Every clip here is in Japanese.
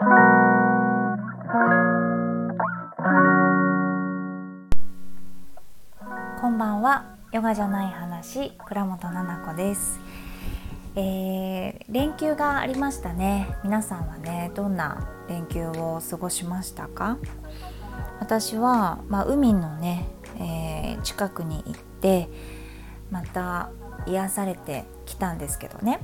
こんばんは。ヨガじゃない話倉本々子です、えー、連休がありましたね。皆さんはねどんな連休を過ごしましたか？私は、まあ、海のね、えー、近くに行ってまた癒されてきたんですけどね。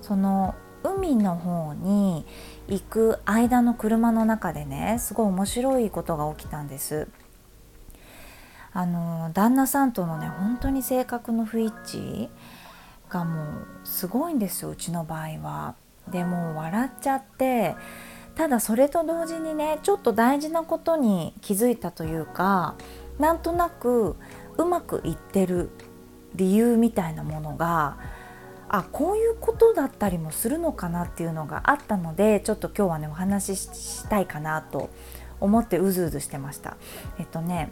その海の方に行く間の車の中でねすごい面白いことが起きたんです。あの旦那さんとのね本当に性格の不一致がもうすごいんですようちの場合は。でもう笑っちゃってただそれと同時にねちょっと大事なことに気づいたというかなんとなくうまくいってる理由みたいなものがあこういうことだったりもするのかなっていうのがあったのでちょっと今日はねお話ししたいかなと思ってうずうずしてました。えっとね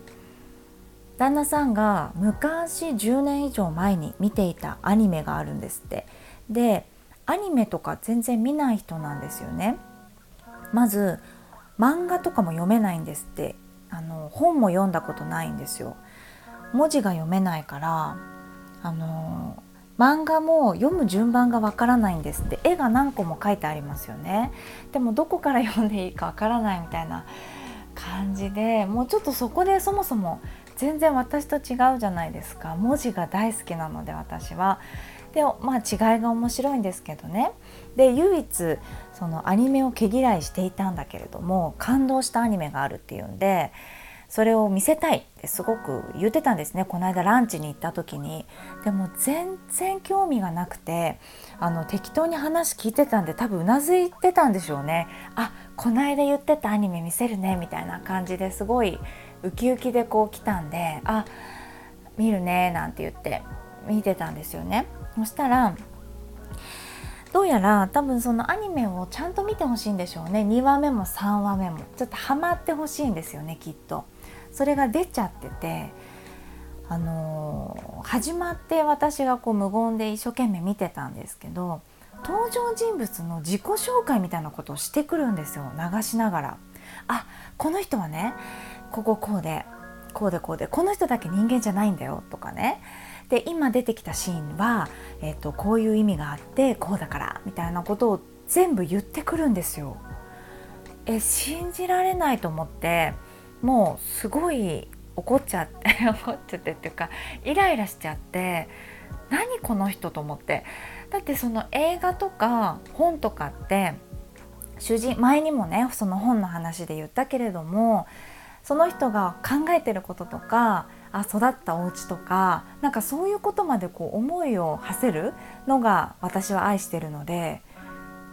旦那さんが昔10年以上前に見ていたアニメがあるんですって。でアニメとか全然見ない人なんですよね。まず漫画とかも読めないんですって。あの本も読んだことないんですよ。文字が読めないからあの漫画も読む順番がわからないんですって。絵が何個も書いてありますよね。でもどこから読んでいいかわからないみたいな感じでもうちょっとそこでそもそも全然私と違うじゃないですか。文字が大好きなので私は。でまあ違いが面白いんですけどね。で唯一そのアニメを毛嫌いしていたんだけれども感動したアニメがあるっていうんでそれを見せたいってすごく言ってたんですね。この間ランチに行った時に。でも全然興味がなくてあの適当に話聞いてたんで多分うなずいてたんでしょうね。あこの間言ってたアニメ見せるねみたいな感じですごいウキウキでこう来たんであ見るねなんて言って見てたんですよね。そしたらどうやら多分そのアニメをちゃんと見てほしいんでしょうね。2話目も3話目も。ちょっとハマってほしいんですよねきっと。それが出ちゃっててあの、始まって私がこう無言で一生懸命見てたんですけど登場人物の自己紹介みたいなことをしてくるんですよ流しながら。あこの人はねこここうでこうでこうでこの人だけ人間じゃないんだよとかねで今出てきたシーンは、えーと、こういう意味があってこうだからみたいなことを全部言ってくるんですよ。え信じられないと思ってもうすごい怒っちゃって 怒っちゃってっていうかイライラしちゃって何この人と思って。だってその映画とか本とかって主人前にもねその本の話で言ったけれどもその人が考えてることとかあ育ったお家とかなんかそういうことまでこう思いを馳せるのが私は愛してるので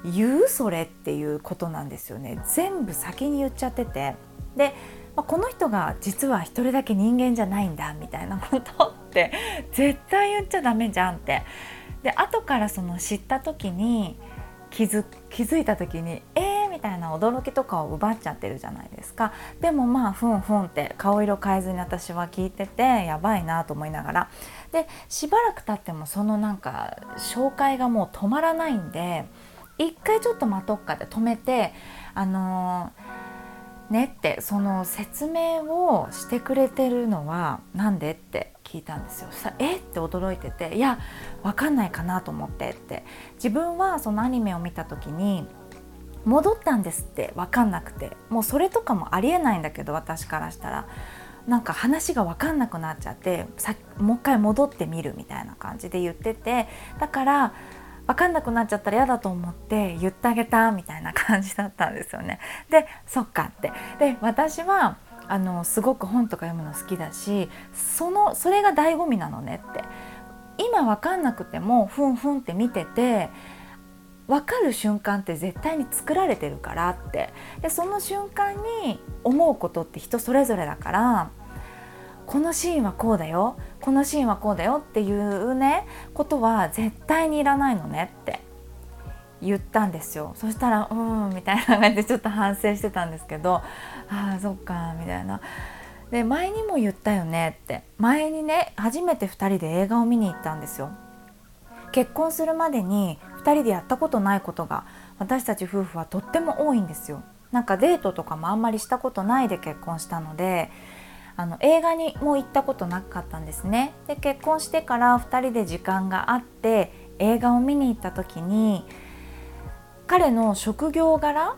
言うそれっていうことなんですよね。全部先に言っちゃってて。で、この人が実は一人だけ人間じゃないんだみたいなことって 絶対言っちゃダメじゃんって。で後からその知った時に気づ気づいた時にえーみたいな驚きとかを奪っちゃってるじゃないですか。でもまあふんふんって顔色変えずに私は聞いててやばいなと思いながら。でしばらく経ってもそのなんか紹介がもう止まらないんで一回ちょっと待とっかで止めてあのー、ねってその説明をしてくれてるのは何でって聞いたんですよ。そしたら「え？っ?」て驚いてて「いや分かんないかなと思って」って。自分はそのアニメを見た時に戻ったんですって分かんなくて。もうそれとかもありえないんだけど私からしたら。なんか話が分かんなくなっちゃってさもう一回戻ってみるみたいな感じで言ってて。だから分かんなくなっちゃったら嫌だと思って言ってあげたみたいな感じだったんですよね。でそっかって。で私はあのすごく本とか読むの好きだしそのそれが醍醐味なのねって。今分かんなくてもふんふんって見てて分かる瞬間って絶対に作られてるからって。でその瞬間に思うことって人それぞれだからこのシーンはこうだよこのシーンはこうだよっていうねことは絶対にいらないのねって言ったんですよそしたら「うん」みたいな感じでちょっと反省してたんですけど「ああそっか」みたいな。で前にも言ったよねって前にね初めて2人で映画を見に行ったんですよ。結婚するまでに2人でやったことないことが私たち夫婦はとっても多いんですよなんかデートとかもあんまりしたことないで結婚したのであの映画にも行ったことなかったんですね。で結婚してから2人で時間があって映画を見に行った時に彼の職業柄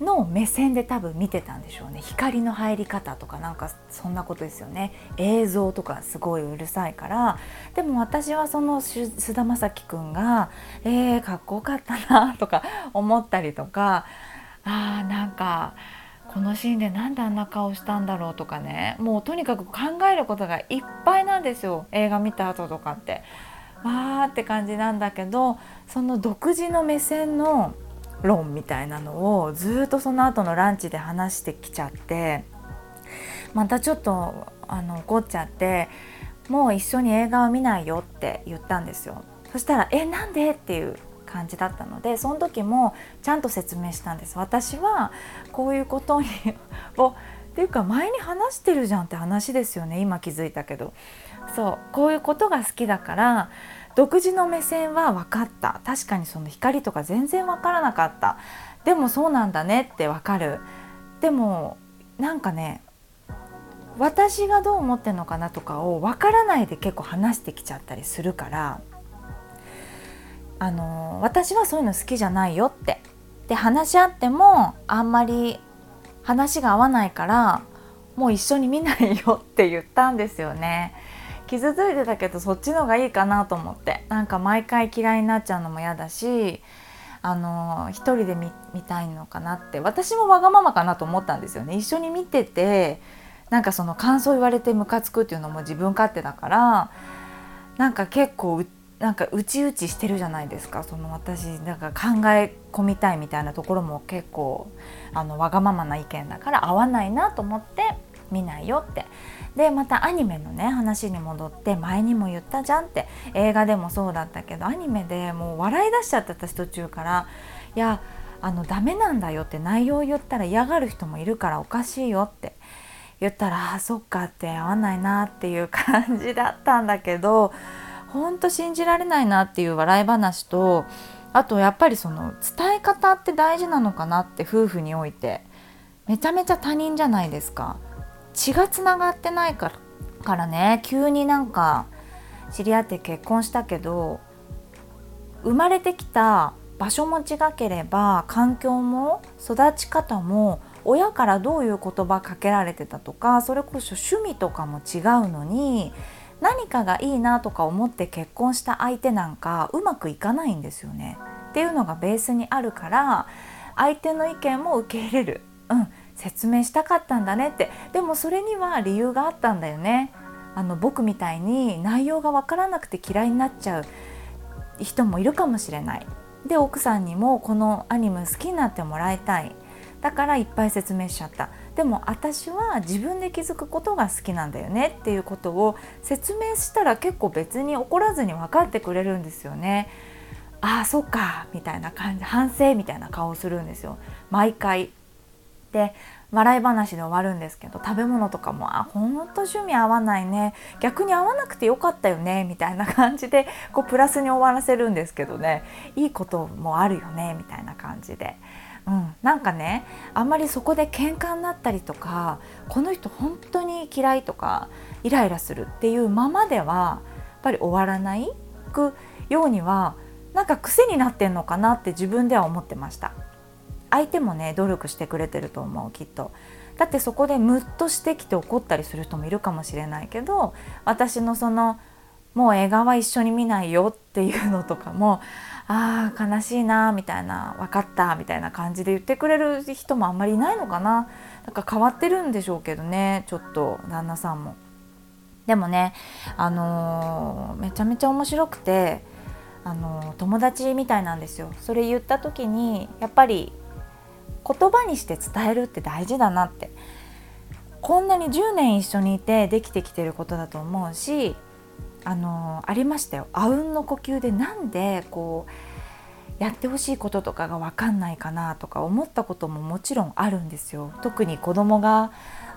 の目線で多分見てたんでしょうね。光の入り方とかなんかそんなことですよね。映像とかすごいうるさいから。でも私はその菅田将暉くんがえー、かっこよかったなとか思ったりとかあーなんかこのシーンで何であんな顔したんだろうとかねもうとにかく考えることがいっぱいなんですよ映画見た後とかって。わーって感じなんだけどその独自の目線の論みたいなのをずっとその後のランチで話してきちゃってまたちょっとあの怒っちゃってもう一緒に映画を見ないよって言ったんですよそしたら「えなんで?」っていう感じだったのでその時もちゃんと説明したんです。私はこういうことにをっていうか前に話してるじゃんって話ですよね。今気づいたけど。そう。こういうことが好きだから独自の目線は分かった。確かにその光とか全然分からなかった。でもそうなんだねって分かる。でもなんかね私がどう思ってるのかなとかを分からないで結構話してきちゃったりするからあの私はそういうの好きじゃないよって。で話し合ってもあんまり話が合わないからもう一緒に見ないよって言ったんですよね。傷ついてたけどそっちの方がいいかなと思って。なんか毎回嫌いになっちゃうのも嫌だしあの一人で見たいのかなって。私もわがままかなと思ったんですよね。一緒に見ててなんかその感想言われてムカつくっていうのも自分勝手だからなんか結構うなんかうちうちしてるじゃないですか。その私なんか考え込みたいみたいなところも結構あのわがままな意見だから合わないなと思って見ないよって。でまたアニメのね話に戻って前にも言ったじゃんって。映画でもそうだったけどアニメでもう笑い出しちゃって私途中からいやあのダメなんだよって内容を言ったら嫌がる人もいるからおかしいよって。言ったらあそっかって合わないなっていう感じだったんだけどほんと信じられないなっていう笑い話とあとやっぱりその伝え方って大事なのかなって夫婦においてめちゃめちゃ他人じゃないですか。血がつながってないからからね。急になんか知り合って結婚したけど生まれてきた場所も違ければ環境も育ち方も親からどういう言葉かけられてたとかそれこそ趣味とかも違うのに何かがいいなとか思って結婚した相手なんかうまくいかないんですよね。っていうのがベースにあるから相手の意見も受け入れる、うん、説明したかったんだねって。でもそれには理由があったんだよね。あの僕みたいに内容が分からなくて嫌いになっちゃう人もいるかもしれない。で奥さんにもこのアニメ好きになってもらいたい。だからいっぱい説明しちゃった。でも私は自分で気づくことが好きなんだよねっていうことを説明したら結構別に怒らずに分かってくれるんですよね。ああそっかみたいな感じ反省みたいな顔をするんですよ。毎回。で笑い話で終わるんですけど食べ物とかも「あほんと趣味合わないね。逆に合わなくてよかったよね」みたいな感じでこうプラスに終わらせるんですけどね。いいこともあるよねみたいな感じで。うん、なんかねあんまりそこで喧嘩になったりとかこの人本当に嫌いとかイライラするっていうままではやっぱり終わらないくようにはなんか癖になってんのかなって自分では思ってました。相手もね努力してくれてると思うきっと。だってそこでムッとしてきて怒ったりする人もいるかもしれないけど私のそのもう映画は一緒に見ないよっていうのとかもあー悲しいなみたいな分かったみたいな感じで言ってくれる人もあんまりいないのかなだか変わってるんでしょうけどねちょっと旦那さんも。でもねあのー、めちゃめちゃ面白くて、あのー、友達みたいなんですよ。それ言った時にやっぱり言葉にして伝えるって大事だなってこんなに10年一緒にいてできてきてることだと思うしあのありましたよあうんの呼吸でなんでこうやってほしいこととかが分かんないかなとか思ったことももちろんあるんですよ。特に子供が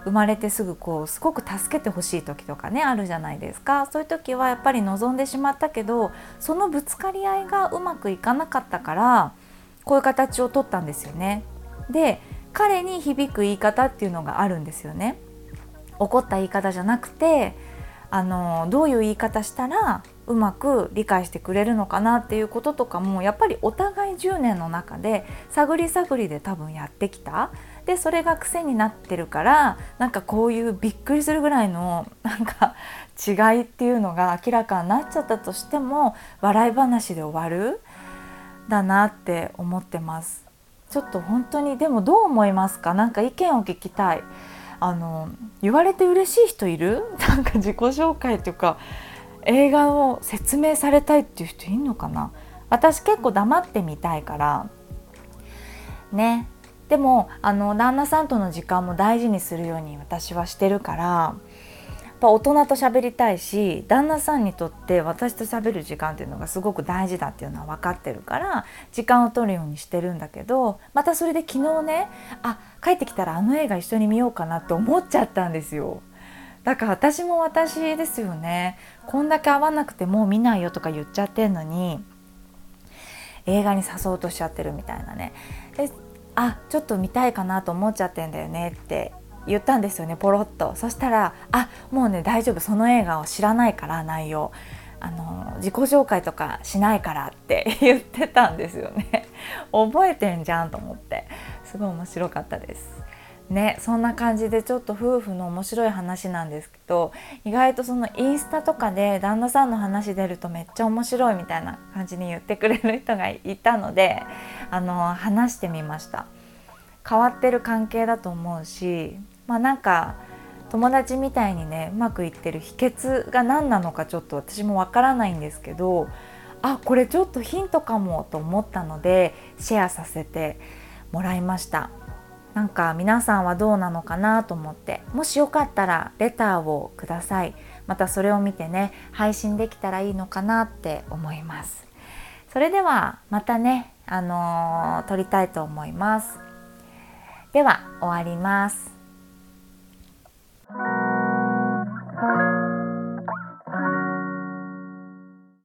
生まれてすぐこうすごく助けてほしい時とかねあるじゃないですかそういう時はやっぱり望んでしまったけどそのぶつかり合いがうまくいかなかったからこういう形をとったんですよね。で彼に響く言い方っていうのがあるんですよね。怒った言い方じゃなくてあのどういう言い方したらうまく理解してくれるのかなっていうこととかもやっぱりお互い10年の中で探り探りで多分やってきた。でそれが癖になってるからなんかこういうびっくりするぐらいのなんか違いっていうのが明らかになっちゃったとしても笑い話で終わるだなって思ってます。ちょっと本当にでもどう思いますか？なんか意見を聞きたい。あの言われて嬉しい人いる？なんか自己紹介っていうか映画を説明されたいっていう人いるのかな？私結構黙ってみたいから。ね。でもあの旦那さんとの時間も大事にするように私はしてるからやっぱ大人と喋りたいし旦那さんにとって私と喋る時間っていうのがすごく大事だっていうのは分かってるから時間を取るようにしてるんだけどまたそれで昨日ねあ帰ってきたらあの映画一緒に見ようかなって思っちゃったんですよ。だから私も私ですよね。こんだけ会わなくてもう見ないよとか言っちゃってんのに映画に誘おうとしちゃってるみたいなね。であちょっと見たいかなと思っちゃってんだよねって言ったんですよねポロッと。そしたら「あもうね大丈夫その映画を知らないから内容。あの自己紹介とかしないから」って 言ってたんですよね。覚えてんじゃんと思って。すごい面白かったです。ねそんな感じでちょっと夫婦の面白い話なんですけど意外とそのインスタとかで旦那さんの話出るとめっちゃ面白いみたいな感じに言ってくれる人がいたのであの話してみました。変わってる関係だと思うしまあなんか友達みたいにねうまくいってる秘訣が何なのかちょっと私もわからないんですけどあこれちょっとヒントかもと思ったのでシェアさせてもらいました。なんか皆さんはどうなのかなと思って。もしよかったらレターをください。またそれを見てね配信できたらいいのかなって思います。それではまたねあのー、撮りたいと思います。では終わります。